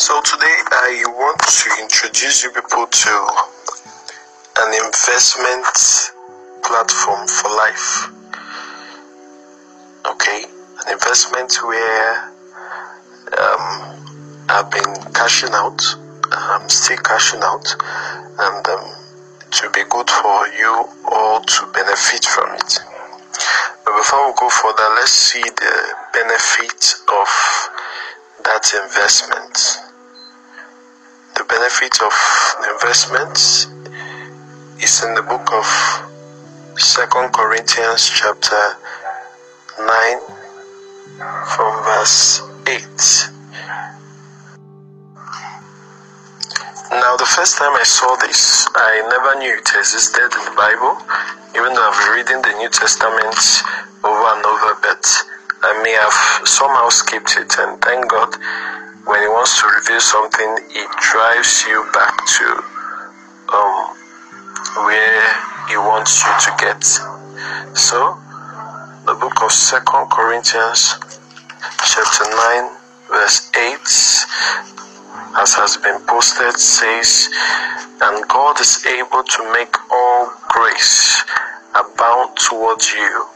So today I want to introduce you people to an investment platform for life. Okay, an investment where um, I've been cashing out, I'm still cashing out, and um, will be good for you all to benefit from it. But before we go further, let's see the benefit of that investment. The benefit of the investment is in the book of Second Corinthians chapter 9 from verse 8. Now, the first time I saw this, I never knew it existed in the Bible, even though I've been reading the New Testament over and over, but I may have somehow skipped it. And thank God, when He wants to reveal something, He drives you back to um, where He wants you to get. So, the book of Second Corinthians, chapter 9, verse 8 as has been posted, says, And God is able to make all grace abound towards you,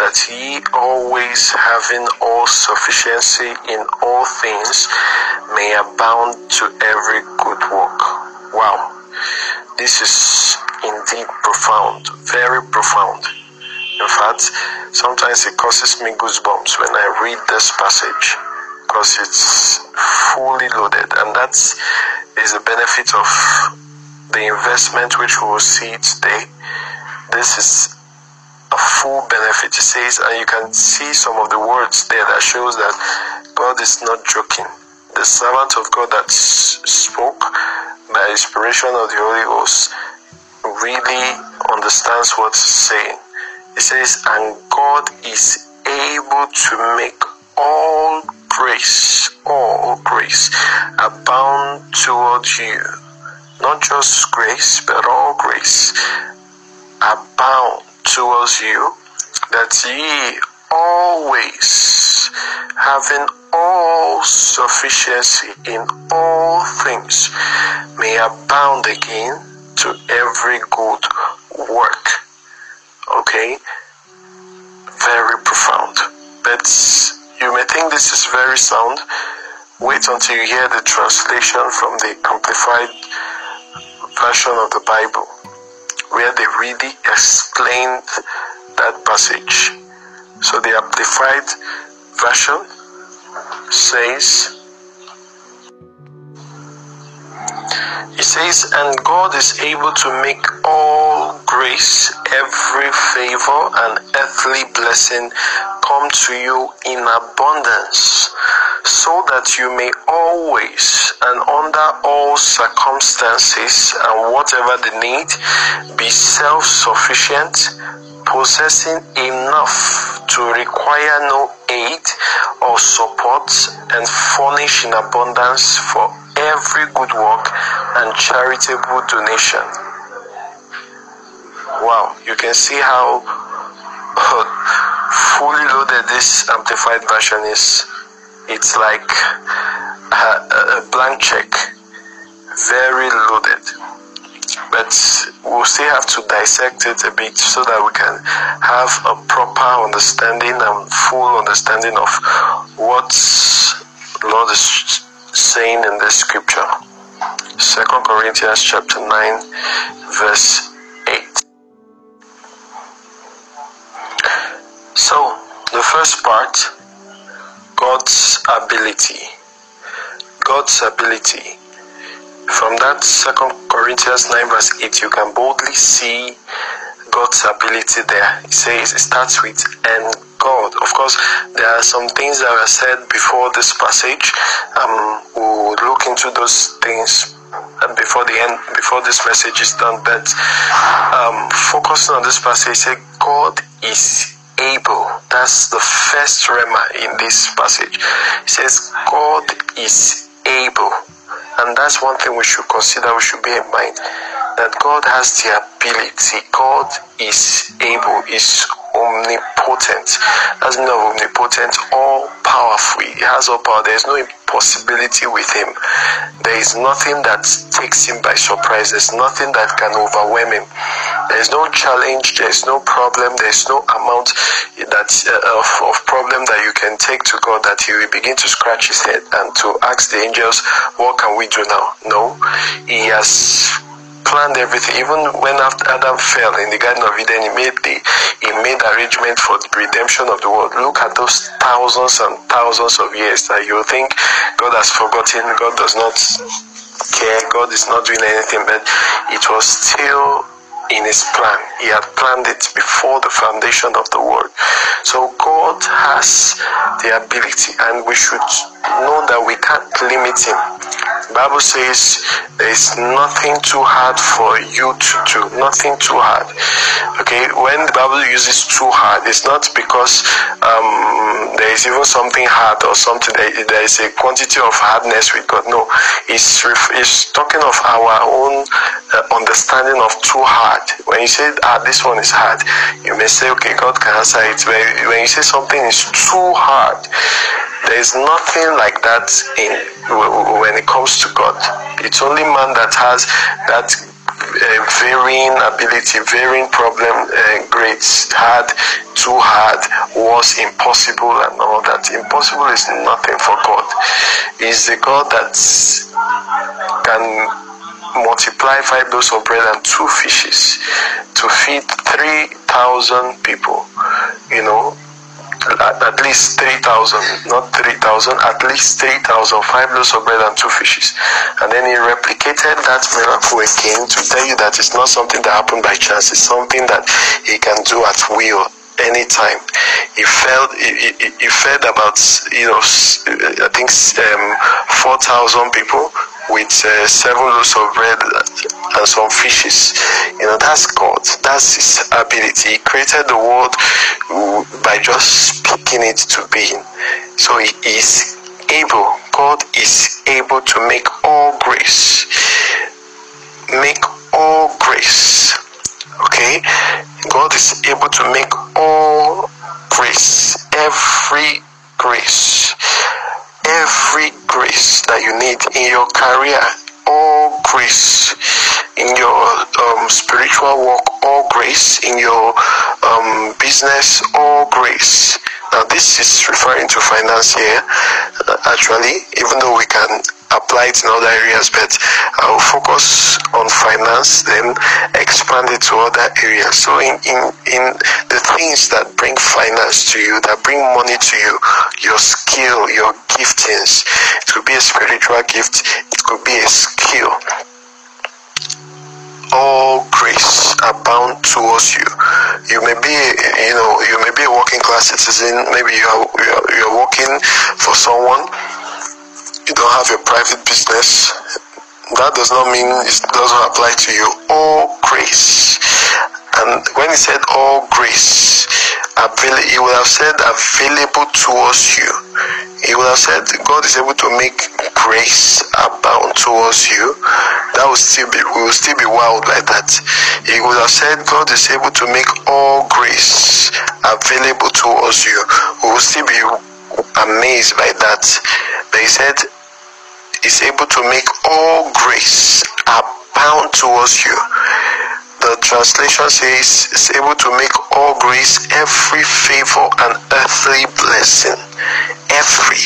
that ye always having all sufficiency in all things may abound to every good work. Wow, this is indeed profound, very profound. In fact, sometimes it causes me goosebumps when I read this passage because it's fully loaded, and that is the benefit of the investment which we will see today. This is a full benefit. It says, and you can see some of the words there that shows that God is not joking. The servant of God that spoke by inspiration of the Holy Ghost really understands what he's saying. It says, and God is able to make all grace, all grace abound towards you. Not just grace, but all grace abound towards you, that ye always having all sufficiency in all things may abound again to every good work. Okay? Very profound. But you may think this is very sound. Wait until you hear the translation from the Amplified version of the Bible, where they really explained that passage. So the Amplified version says, He says, and God is able to make all grace, every favor, and earthly blessing come to you in abundance, so that you may always and under all circumstances and whatever the need be self sufficient, possessing enough to require no aid or support, and furnish in abundance for every good work and charitable donation. Wow, you can see how fully loaded this amplified version is. It's like a, a blank check, very loaded. But we'll still have to dissect it a bit so that we can have a proper understanding and full understanding of what Lord is saying in this scripture. Second Corinthians chapter 9 verse 8. So, the first part God's ability. God's ability. From that Second Corinthians 9 verse 8, you can boldly see God's ability there. It says it starts with and God. Of course, there are some things that were said before this passage. Um, we'll look into those things before the end, before this message is done. But um, focusing on this passage, say God is able. That's the first rhema in this passage. It says God is able. And that's one thing we should consider, we should bear in mind that God has the ability. God is able, is omnipotent. That's not omnipotent, all powerful. He has all power. There is no impossibility with him. There is nothing that takes him by surprise. There's nothing that can overwhelm him. There is no challenge. There is no problem. There is no amount that uh, of, of problem that you can take to God that He will begin to scratch His head and to ask the angels, "What can we do now?" No, He has planned everything. Even when after Adam fell in the Garden of Eden, he made the he made arrangement for the redemption of the world. Look at those thousands and thousands of years that you think God has forgotten. God does not care. God is not doing anything, but it was still in his plan. He had planned it before the foundation of the world. So God has the ability, and we should know that we can't limit him. Bible says there is nothing too hard for you to do. Nothing too hard. Okay, when the Bible uses too hard, it's not because um, there is even something hard or something. There is a quantity of hardness with God. No, it's, it's talking of our own uh, understanding of too hard. When you say ah this one is hard, you may say okay God can answer it. But when you say something is too hard, there is nothing like that in when it comes to God. It's only man that has that uh, varying ability, varying problem uh, hard, too hard, was impossible, and all that. Impossible is nothing for God. Is the God that can multiply five loaves of bread and two fishes to feed 3,000 people. You know, at, least 3,000, not 3,000, at least 3,000, five loaves of bread and two fishes. And then he replicated that miracle again to tell you that it's not something that happened by chance, it's something that he can do at will anytime. He fed he, he, he fed about you know I think um, four thousand people with uh, seven loaves of bread and some fishes. You know, that's God. That's His ability. He created the world by just speaking it to being. So He is able. God is able to make all grace. Make all grace. Okay? God is able to make all grace. Every grace every grace that you need in your career, all grace in your um, spiritual work, all grace in your um, business, all grace. Now, this is referring to finance here, uh, actually, even though we can apply it in other areas, but I'll focus on finance, then expand it to other areas. So, in, in, in the things that bring finance to you, that bring money to you, your skill, your giftings, it could be a spiritual gift, it could be a skill all grace abound towards you. You may be, you know, you may be a working class citizen. Maybe you are, you are, you are working for someone. You don't have a private business. That does not mean it doesn't apply to you. All grace. And when he said all grace, he would have said available towards you. He would have said God is able to make grace abound towards you. That would still be we will still be wild like that. He would have said God is able to make all grace available towards you. We will still be amazed by that. But he said is able to make all grace abound towards you. The translation says is able to make all grace, every favor and earthly blessing. Every,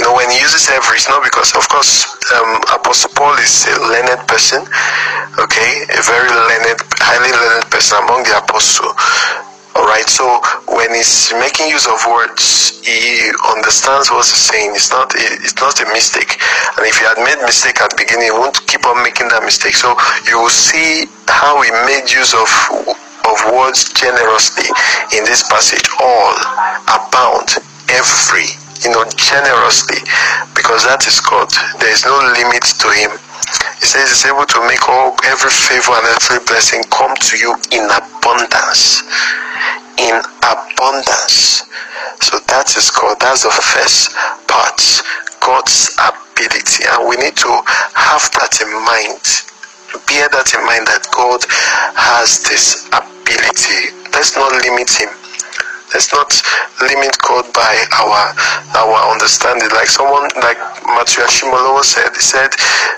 you know, when he uses every, it's not because, of course, um, Apostle Paul is a learned person, okay, a very learned, highly learned person among the apostles. All right. So when he's making use of words, he understands what he's saying. It's not it's not a mistake. And if he had made mistake at the beginning, he won't keep on making that mistake. So you will see how he made use of of words generously in this passage. All abound, every you know generously, because that is God. There is no limit to Him. He says he's able to make all every favor and every blessing come to you in abundance. In abundance. So that is called, That's the first part. God's ability. And we need to have that in mind. Bear that in mind that God has this ability. Let's not limit him. Let's not limit God by our our understanding. Like someone like Matthew Ashimolowo said, he said,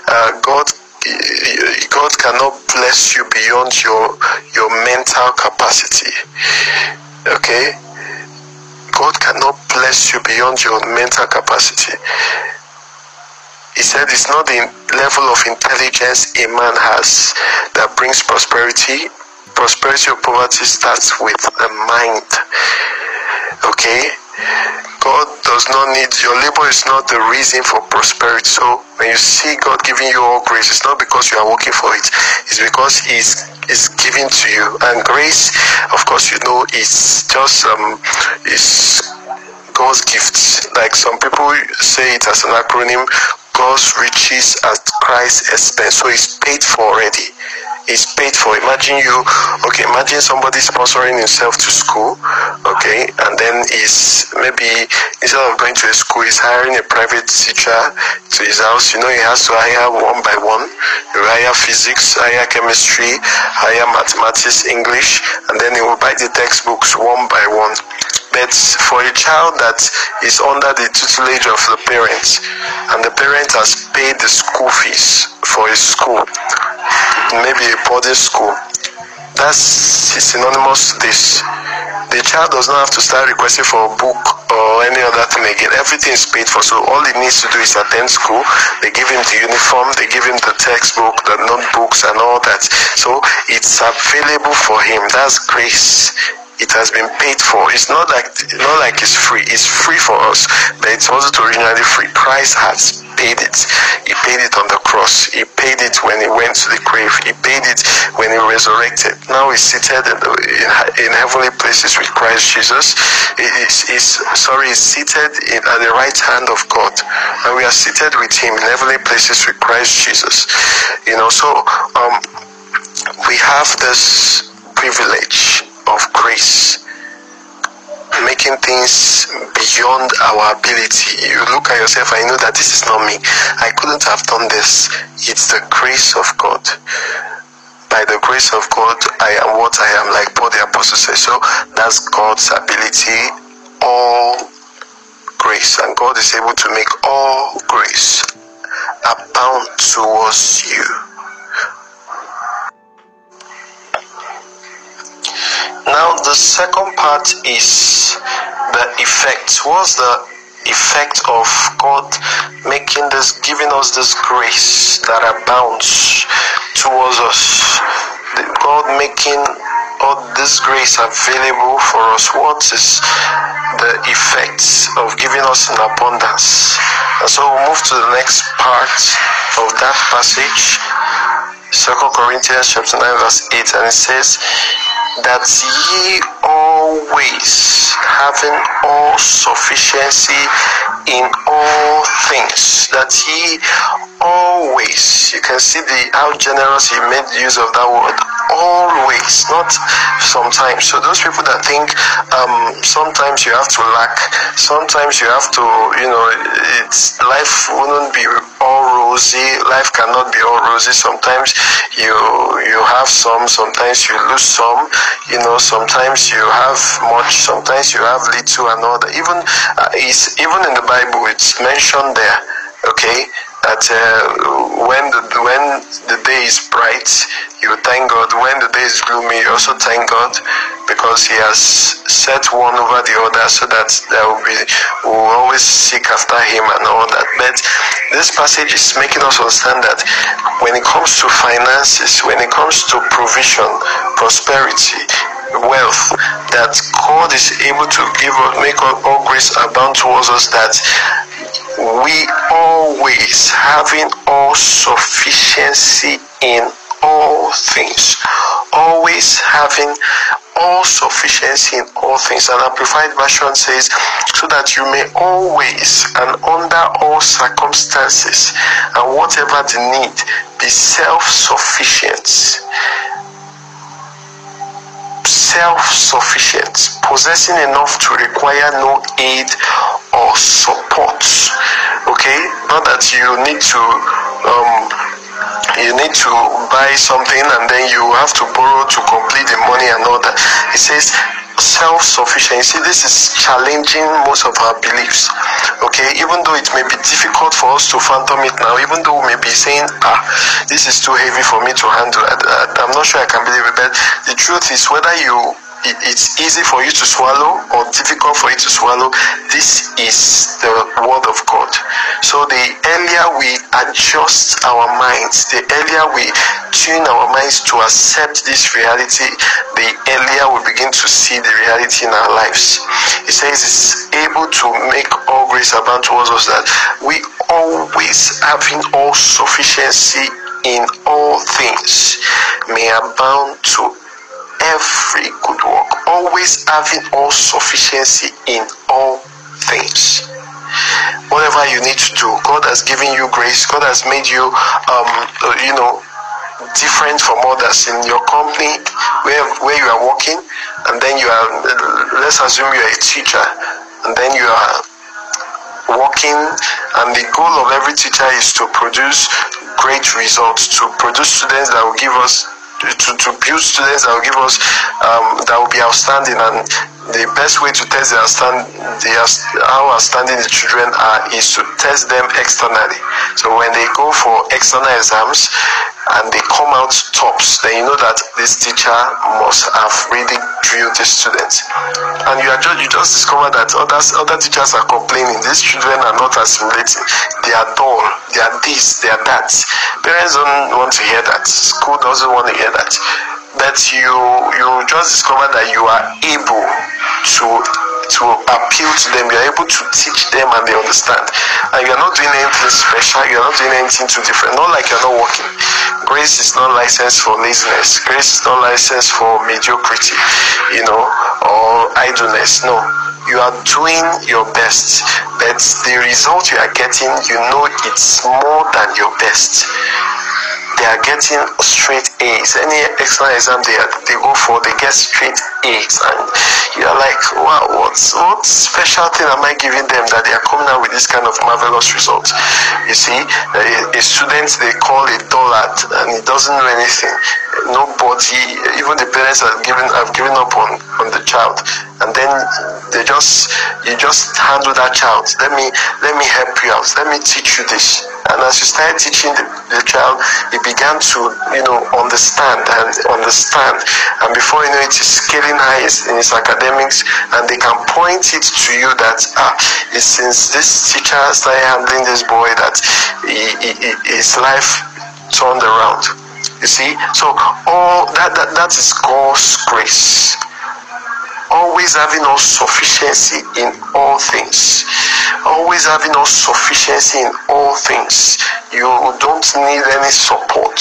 uh, God God cannot bless you beyond your your mental capacity. Okay? God cannot bless you beyond your mental capacity. He said it's not the level of intelligence a man has that brings prosperity. Prosperity or poverty starts with the mind. Okay? God does not need your labor is not the reason for prosperity. So when you see God giving you all grace, it's not because you are working for it. It's because He's is given to you. And grace, of course, you know, is just um is God's gift. Like some people say it as an acronym, God's riches at Christ's expense. So it's paid for already is paid for. Imagine you, okay, imagine somebody sponsoring himself to school, okay, and then is maybe instead of going to a school, he's hiring a private teacher to his house. You know, he has to hire one by one. You hire physics, hire chemistry, hire mathematics, English, and then he will buy the textbooks one by one. But for a child that is under the tutelage of the parents, and the parent has paid the school fees for his school, maybe a boarding school, that's synonymous to this. The child does not have to start requesting for a book or any other thing again. Everything is paid for. So all he needs to do is attend school. They give him the uniform, they give him the textbook, the notebooks, and all that. So it's available for him. That's grace it has been paid for. It's not like not like it's free. It's free for us, but it wasn't originally free. Christ has paid it. He paid it on the cross. He paid it when he went to the grave. He paid it when he resurrected. Now he's seated in, the, in, in heavenly places with Christ Jesus. He is, is sorry, he's seated in, at the right hand of God, and we are seated with him in heavenly places with Christ Jesus. You know, so um, we have this privilege of grace, making things beyond our ability. You look at yourself and you know that this is not me. I couldn't have done this. It's the grace of God. By the grace of God, I am what I am, like Paul the Apostle says. So that's God's ability, all grace. And God is able to make all grace abound towards you. Now, the second part is the effect. What's the effect of God making this, giving us this grace that abounds towards us? God making all this grace available for us. What is the effect of giving us in abundance? And so we'll move to the next part of that passage. Second Corinthians chapter 9 verse 8 and it says that ye always having all sufficiency in all things. That ye always you can see the how generous he made use of that word always not sometimes. So those people that think um, sometimes you have to lack sometimes you have to you know it's life wouldn't be all rosy life cannot be all rosy. Sometimes you you have some sometimes you lose some you know sometimes you have much sometimes you have little that. Even uh, even in the bible it's mentioned there okay that uh, when the when the day is bright you thank god. When the day is gloomy you also thank god because he has set one over the other so that there will be we will always seek after him and all that. But this passage is making us understand that when it comes to finances when it comes to provision prosperity wealth that God is able to give us, make all grace abound towards us that we always having all sufficiency in all things. Always having all sufficiency in all things. An amplified version says so that you may always and under all circumstances and whatever the need be self-sufficient self-sufficient, possessing enough to require no aid or support. Okay, not that you need to um, you need to buy something and then you have to borrow to complete the money and all that. It says self-sufficient. See, this is challenging most of our beliefs. Okay, even though it may be difficult for us to fathom it now, even though we may be saying, ah, this is too heavy for me to handle. I, am not sure I can believe it, but the truth is whether you it's easy for you to swallow or difficult for you to swallow, this is the word of God. So the earlier we adjust our minds, the earlier we tune our minds to accept this reality, the earlier we begin to see the reality in our lives. It says it's able to make all grace abound towards us that we always having all sufficiency in all things may abound to every good work, always having all sufficiency in all things. Whatever you need to do, God has given you grace. God has made you, um, you know, different from others in your company where where you are working, and then you are. Let's assume you are a teacher, and then you are working, and the goal of every teacher is to produce great results, to produce students that will give us to, to build students that will give us um, that will be outstanding. And the best way to test the, outstand, the how outstanding the children are is to test them externally. So when they go for external exams and they come out tops. Then you know that this teacher must have really drilled the students. And you are just you just discover that others other teachers are complaining. These children are not assimilating. They are dull. They are this. They are that. Parents don't want to hear that. School doesn't want to hear that. That you you just discover that you are able to to appeal to them you're able to teach them and they understand. And you're not doing anything special you're not doing anything too different. Not like you're not working. Grace is not licensed for laziness. Grace is not licensed for mediocrity you know or idleness. No. You are doing your best but the result you are getting you know it's more than your best they are getting straight A's. Any external exam they, they go for, they get straight A's. And you're like, wow, what's, what special thing am I giving them that they are coming out with this kind of marvelous results? You see, a, a student they call a dullard and he doesn't know anything. Nobody, even the parents have given have given up on, on the child. And then they just you just handle that child. Let me let me help you out. Let me teach you this and as you started teaching the, the child, he began to, you know, understand and understand. And before you know it, he's scaling high in his academics, and they can point it to you that ah, it's since this teacher started handling this boy that he, he, his life turned around. You see, so all that that, that is God's grace always having all sufficiency in all things. Always having all sufficiency in all things. You don't need any support.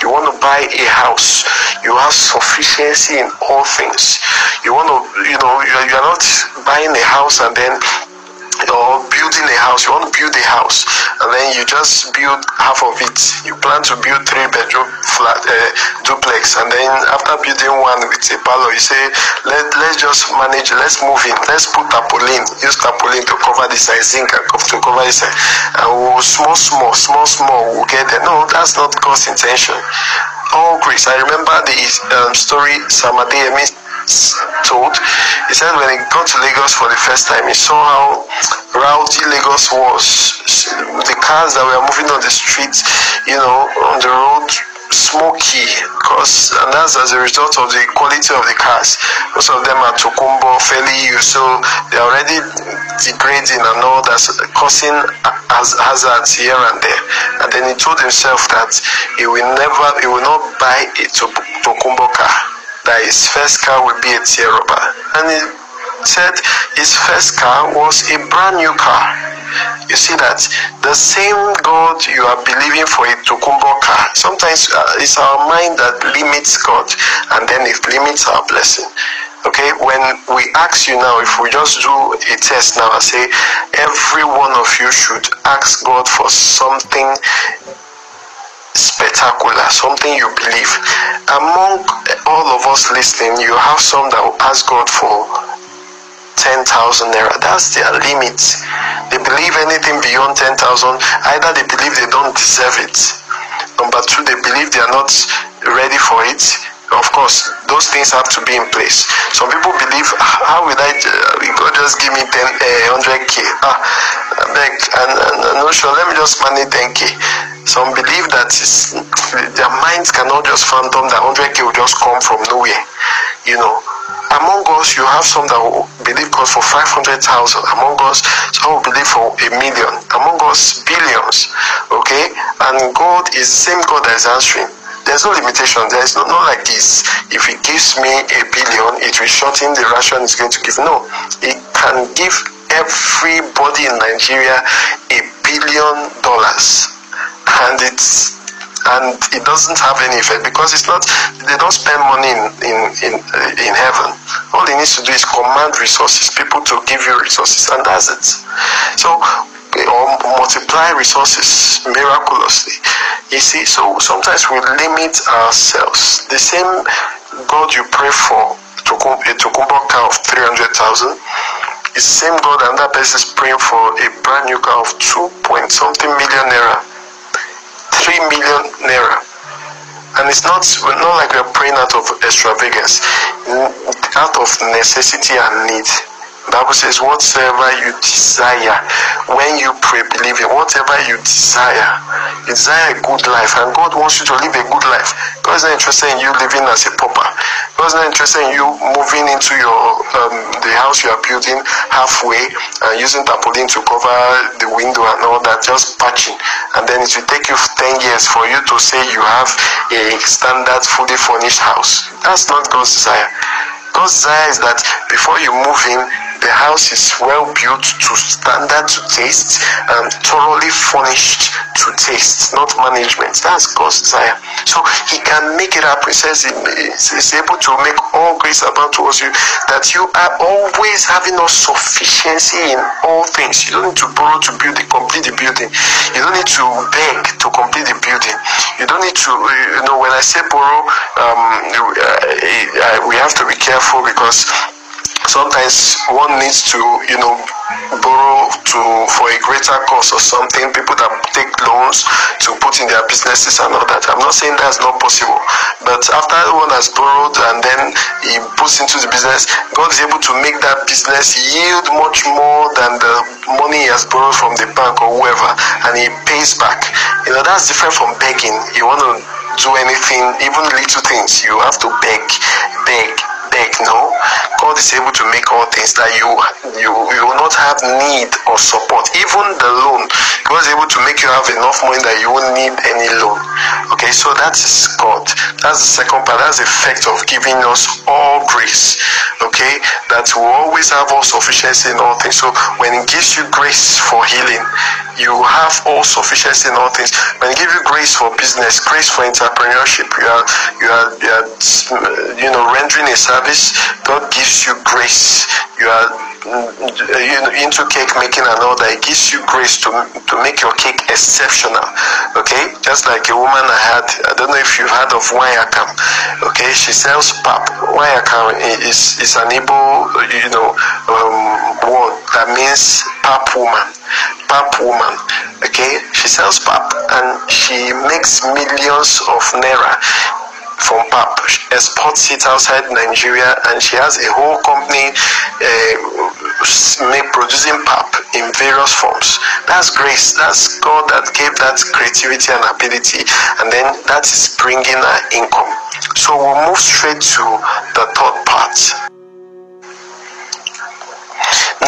You want to buy a house, you have sufficiency in all things. You want to, you know, you're not buying a house and then or building a house, you want to build a house, and then you just build half of it. You plan to build three bedroom flat uh, duplex, and then after building one with a parlor, you say, let let's just manage, let's move in, let's put tarpaulin, use tarpaulin to cover this side, zinc to cover this and we'll, small, small, small, small, we'll get there. No, that's not God's intention. All grace. I remember the um, story Samadi told. He said when he got to Lagos for the first time, he saw how rowdy Lagos was. The cars that were moving on the streets, you know, on the road, smoky, cause and that's as a result of the quality of the cars. Most of them are Tokumbo, fairly used, so they're already degrading and all that's causing hazards here and there. And then he told himself that he will never, he will not buy a Tokumbo car that his first car will be a T-Rover. And he said his first car was a brand new car. You see that the same God you are believing for a Tokumbo car, sometimes uh, it's our mind that limits God and then it limits our blessing. Okay, when we ask you now, if we just do a test now and say, every one of you should ask God for something spectacular, something you believe. Among all of us listening, you have some that will ask God for 10,000 naira. That's their limit. They believe anything beyond 10,000, either they believe they don't deserve it. Number two, they believe they are not ready for it. Of course, those things have to be in place. Some people believe, "Ah, how will I, uh, God just give me 10, uh, 100k? Ah, beg, and, not sure, let me just manage 10k. Some believe that their minds cannot just phantom that 100k will just come from nowhere, you know. Among us, you have some that will believe God for 500,000. Among us, some will believe for a million. Among us, billions. Okay? And God is the same God that is answering. There's no limitation. There is no, not like this. If He gives me a billion, it will shorten the ration He's going to give. No. He can give everybody in Nigeria a billion dollars. And it's and it doesn't have any effect because it's not they don't spend money in in in, uh, in heaven all he needs to do is command resources people to give you resources and that's it so or multiply resources miraculously you see so sometimes we limit ourselves the same god you pray for to a tokumbo car of 300000 is the same god another person is praying for a brand new car of two point something million naira three million naira. And it's not not like we're praying out of extravagance, out of necessity and need. Bible says, whatsoever you desire, when you pray, believe it, whatever you desire, you desire a good life, and God wants you to live a good life. God is not interested in you living as a pauper. God is not interested in you moving into your um, the house you are building halfway and using tarpaulin to cover the window and all that, just patching, and then it will take you ten years for you to say you have a standard, fully furnished house. That's not God's desire. God's desire is that before you move in, the house is well built to standard to taste and thoroughly furnished to taste, not management. That's God's desire. So He can make it happen. He says He's able to make all grace abound towards you, that you are always having a sufficiency in all things. You don't need to borrow to build the complete the building. You don't need to beg to complete the building. You don't need to, you know, when I say borrow, um, we have to be careful because sometimes one needs to you know borrow to for a greater cause or something. People that take loans to put in their businesses and all that. I'm not saying that's not possible but after one has borrowed and then he puts into the business god is able to make that business yield much more than the money he has borrowed from the bank or whoever and he pays back. You know that's different from begging. You want to do anything even little things you have to beg beg no. God is able to make all things that you you you will not have need or support. Even the loan god is able to make you have enough money that you won't need any loan. Okay so that is god. That's the second part. That's the effect of giving us all grace. Okay that will always have all sufficiency in all things. So when he gives you grace for healing you have all sufficiency in all things. When he gives you grace for business grace for entrepreneurship you are you are you are you know rendering a service god gives you grace you are you know, into cake making and all that, it gives you grace to to make your cake exceptional. Okay, just like a woman I had, I don't know if you've heard of Wayakam. Okay, she sells pap. Wayakam is is an Igbo, you know, um, word that means pap woman. Pap woman. Okay, she sells pap and she makes millions of naira from pap. Exports it outside nigeria and she has a whole company uh, producing pap in various forms. That's grace. That's god that gave that creativity and ability. And then that is bringing her income. So we'll move straight to the third part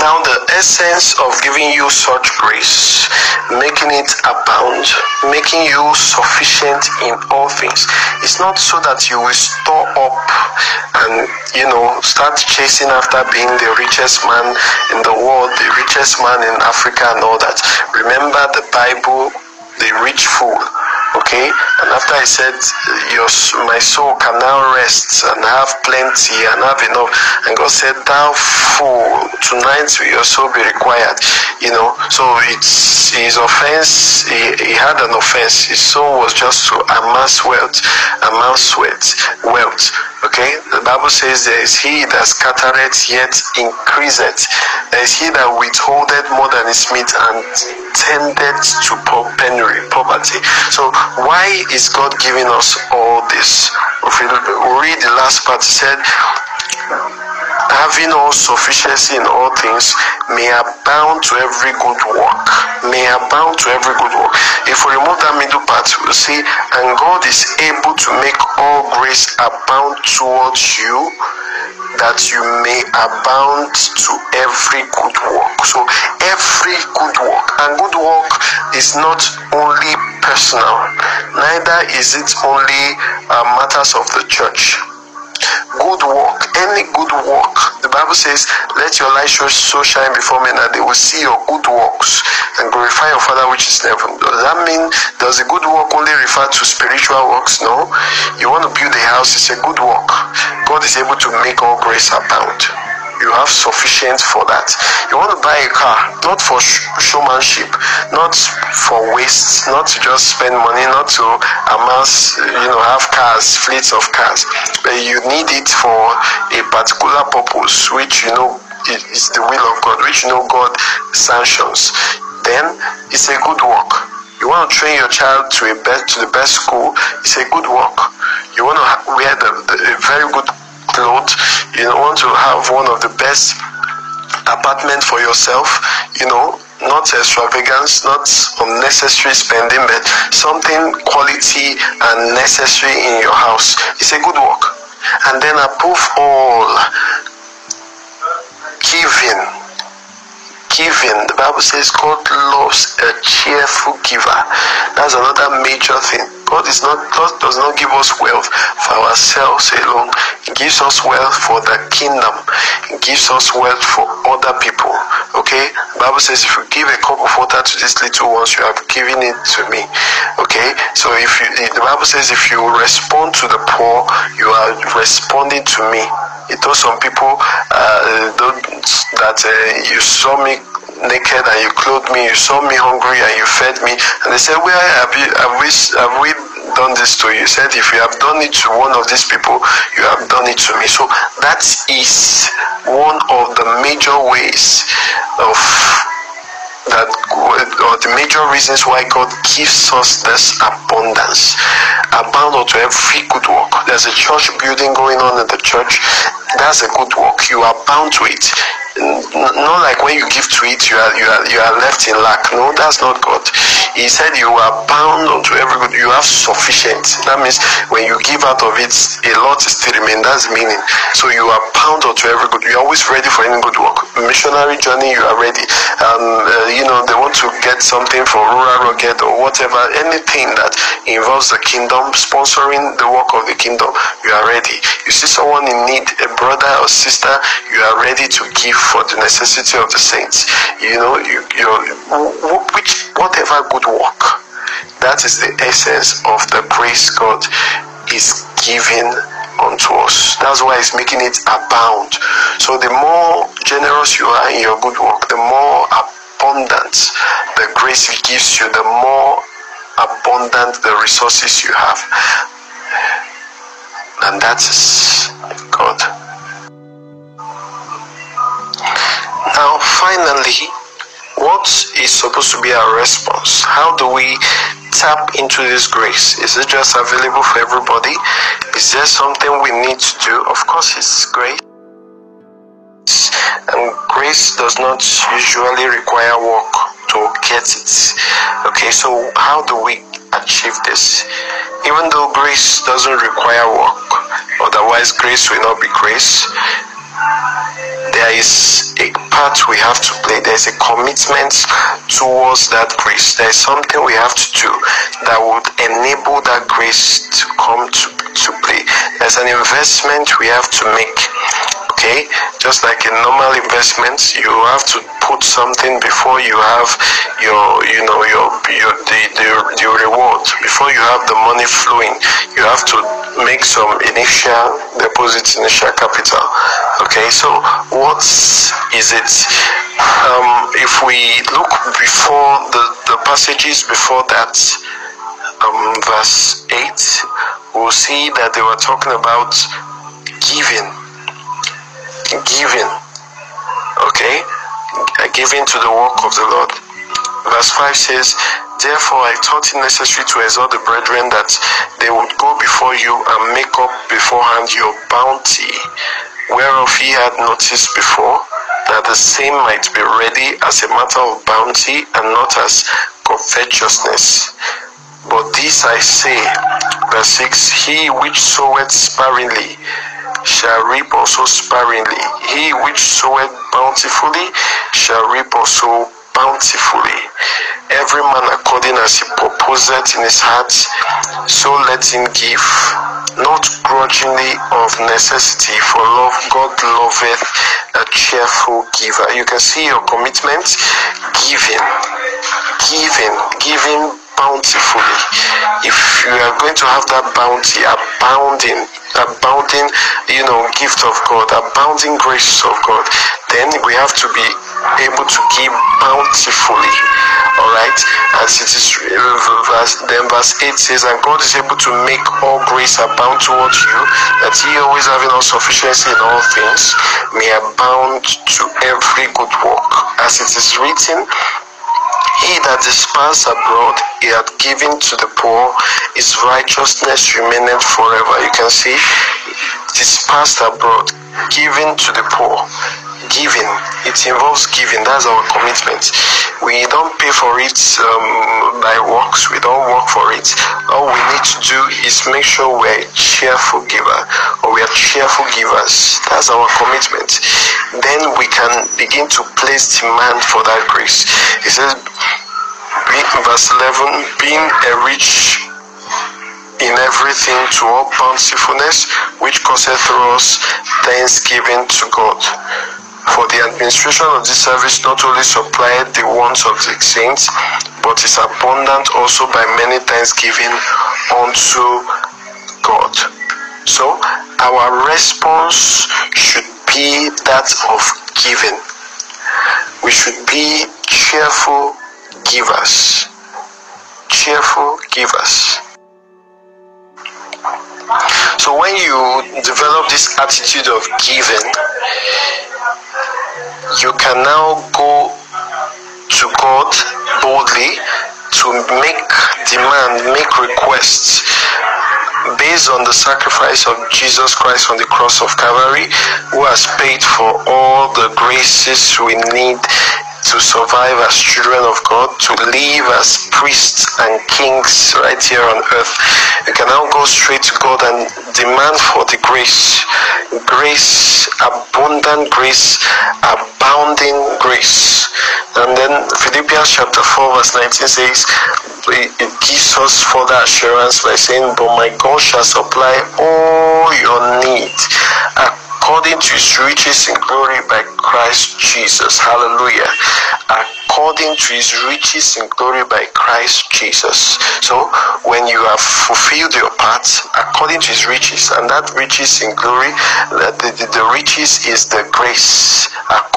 now, the essence of giving you such grace, making it abound, making you sufficient in all things, it's not so that you will store up and, you know, start chasing after being the richest man in the world, the richest man in Africa, and all that. Remember the Bible, the rich fool okay? And after i said your my soul can now rest and have plenty and have enough and god said thou fool tonight will your soul be required. You know? So it's his offense he, he had an offense. His soul was just to amass wealth amass wealth wealth okay the bible says there is he that scattereth yet increaseth. There is he that withholdeth more than his meat and tendeth to penury poverty. So why is God giving us all this? if we read the last part, he said, having all sufficiency in all things, may abound to every good work. May abound to every good work. If we remove that middle part, we'll see, and God is able to make all grace abound towards you, that you may abound to every good work. So, every good work, and good work is not only personal, neither is it only uh, matters of the church good work, any good work. The Bible says, Let your light show so shine before men that they will see your good works and glorify your Father which is in heaven. Does that mean does a good work only refer to spiritual works? No. You want to build a house, it's a good work. God is able to make all grace abound you have sufficient for that. You want to buy a car, not for showmanship, not for waste, not to just spend money, not to amass, you know, have cars, fleets of cars, but you need it for a particular purpose, which you know is the will of God, which you know God sanctions. Then it's a good work. You want to train your child to a best to the best school. It's a good work. You want to wear the, the a very good you want to have one of the best apartment for yourself, you know, not extravagance, not unnecessary spending, but something quality and necessary in your house. It's a good work. And then above all, giving. Giving. The Bible says God loves a cheerful giver. That's another major thing God is not God does not give us wealth for ourselves alone. He gives us wealth for the kingdom. He gives us wealth for other people. Okay? The Bible says if you give a cup of water to these little ones, you have given it to me. Okay? So if you the Bible says if you respond to the poor, you are responding to me. It told some people uh, that uh, you saw me naked and you clothed me, you saw me hungry and you fed me. And they said, Where have you have we have we done this to you? He said, If you have done it to one of these people, you have done it to me. So that is one of the major ways of that or the major reasons why God gives us this abundance. Abound unto every good work. There's a church building going on in the church. That's a good work. You are bound to it not like when you give to it you are you are you are left in lack no that's not god he said you are bound unto every good you have sufficient. That means when you give out of it a lot still remain that's meaning. So you are bound unto every good you're always ready for any good work. Missionary journey you are ready. Um uh, you know they want to get something for rural rugged or whatever anything that involves the kingdom sponsoring the work of the kingdom you are ready. You see someone in need a brother or sister you are ready to give for the necessity of the saints. You know, you, you which whatever good work. That is the essence of the grace God is giving unto us. That's why He's making it abound. So the more generous you are in your good work, the more abundant the grace He gives you, the more abundant the resources you have. And that is God. Now, finally, what is supposed to be our response? How do we tap into this grace? Is it just available for everybody? Is there something we need to do? Of course, it's grace. And grace does not usually require work to get it. Okay, so how do we achieve this? Even though grace doesn't require work, otherwise, grace will not be grace there is a part we have to play. There's a commitment towards that grace. There's something we have to do that would enable that grace to come to, to play. There's an investment we have to make. Okay, just like in normal investments, you have to put something before you have your, you know, your, your the, the, the reward. Before you have the money flowing, you have to make some initial deposits, initial capital. Okay, so what is it? Um, if we look before the, the passages before that, um, verse 8, we'll see that they were talking about giving. Giving. Okay? Giving to the work of the Lord. Verse 5 says, Therefore, I thought it necessary to exhort the brethren that they would go before you and make up beforehand your bounty, whereof ye had noticed before, that the same might be ready as a matter of bounty and not as covetousness. But this I say, verse 6 He which soweth sparingly shall reap also sparingly. He which soweth bountifully shall reap also bountifully. Every man according as he purposeth in his heart, so let him give, not grudgingly of necessity, for love God loveth a cheerful giver. You can see your commitment, giving, giving, giving bountifully. If you are going to have that bounty abounding, abounding, you know, gift of God, abounding grace of God, then we have to be able to give bountifully. All right, as it is verse, then verse 8 says, And God is able to make all grace abound towards you, that ye always having all sufficiency in all things may abound to every good work. As it is written, he that dispersed abroad, he had given to the poor, his righteousness remaineth forever. You can see, dispersed abroad, given to the poor. Giving, it involves giving. That's our commitment. We don't pay for it um, by works. We don't work for it. All we need to do is make sure we're a cheerful giver or we are cheerful givers. That's our commitment. Then we can begin to place demand for that grace. It says, verse 11, being a rich in everything to all bountifulness, which causeth us thanksgiving to God. For the administration of this service not only supplied the wants of the saints, but is abundant also by many thanksgiving unto God. So our response should be that of giving. We should be cheerful givers. Cheerful givers. So when you develop this attitude of giving, you can now go to God boldly to make demand, make requests based on the sacrifice of Jesus Christ on the cross of Calvary, who has paid for all the graces we need to survive as children of God, to live as priests and kings right here on earth. You can now go straight to God and demand for the grace, grace, abundant grace, abounding grace. And then Philippians chapter 4, verse 19 says, it gives us further assurance by saying, But my God shall supply all your need according to his riches in glory by Christ Jesus. Hallelujah. According to his riches in glory by Christ Jesus. So when you have fulfilled your part according to his riches, and that riches in glory, the, the, the riches is the grace.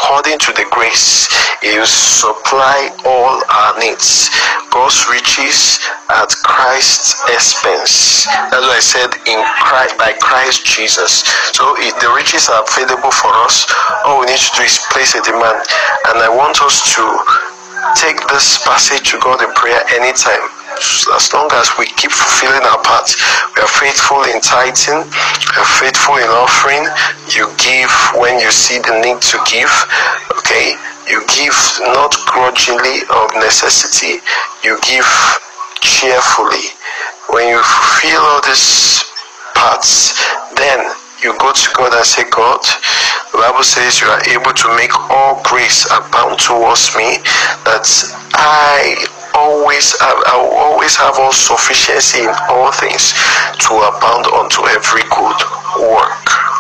According to the grace, he will supply all our needs. God's riches at Christ's expense. That's why I said in Christ by Christ Jesus. So if the riches are available for us, all we need to do is place a demand. And I want us to take this passage to God in prayer anytime. As long as we keep fulfilling our part, we are faithful in tithing, we are faithful in offering. You give when you see the need to give. Okay, you give not grudgingly of necessity. You give cheerfully. When you fulfill all these parts, then you go to God and say, God, the Bible says you are able to make all grace abound towards me, that I always I will always have all sufficiency in all things to abound unto every good work.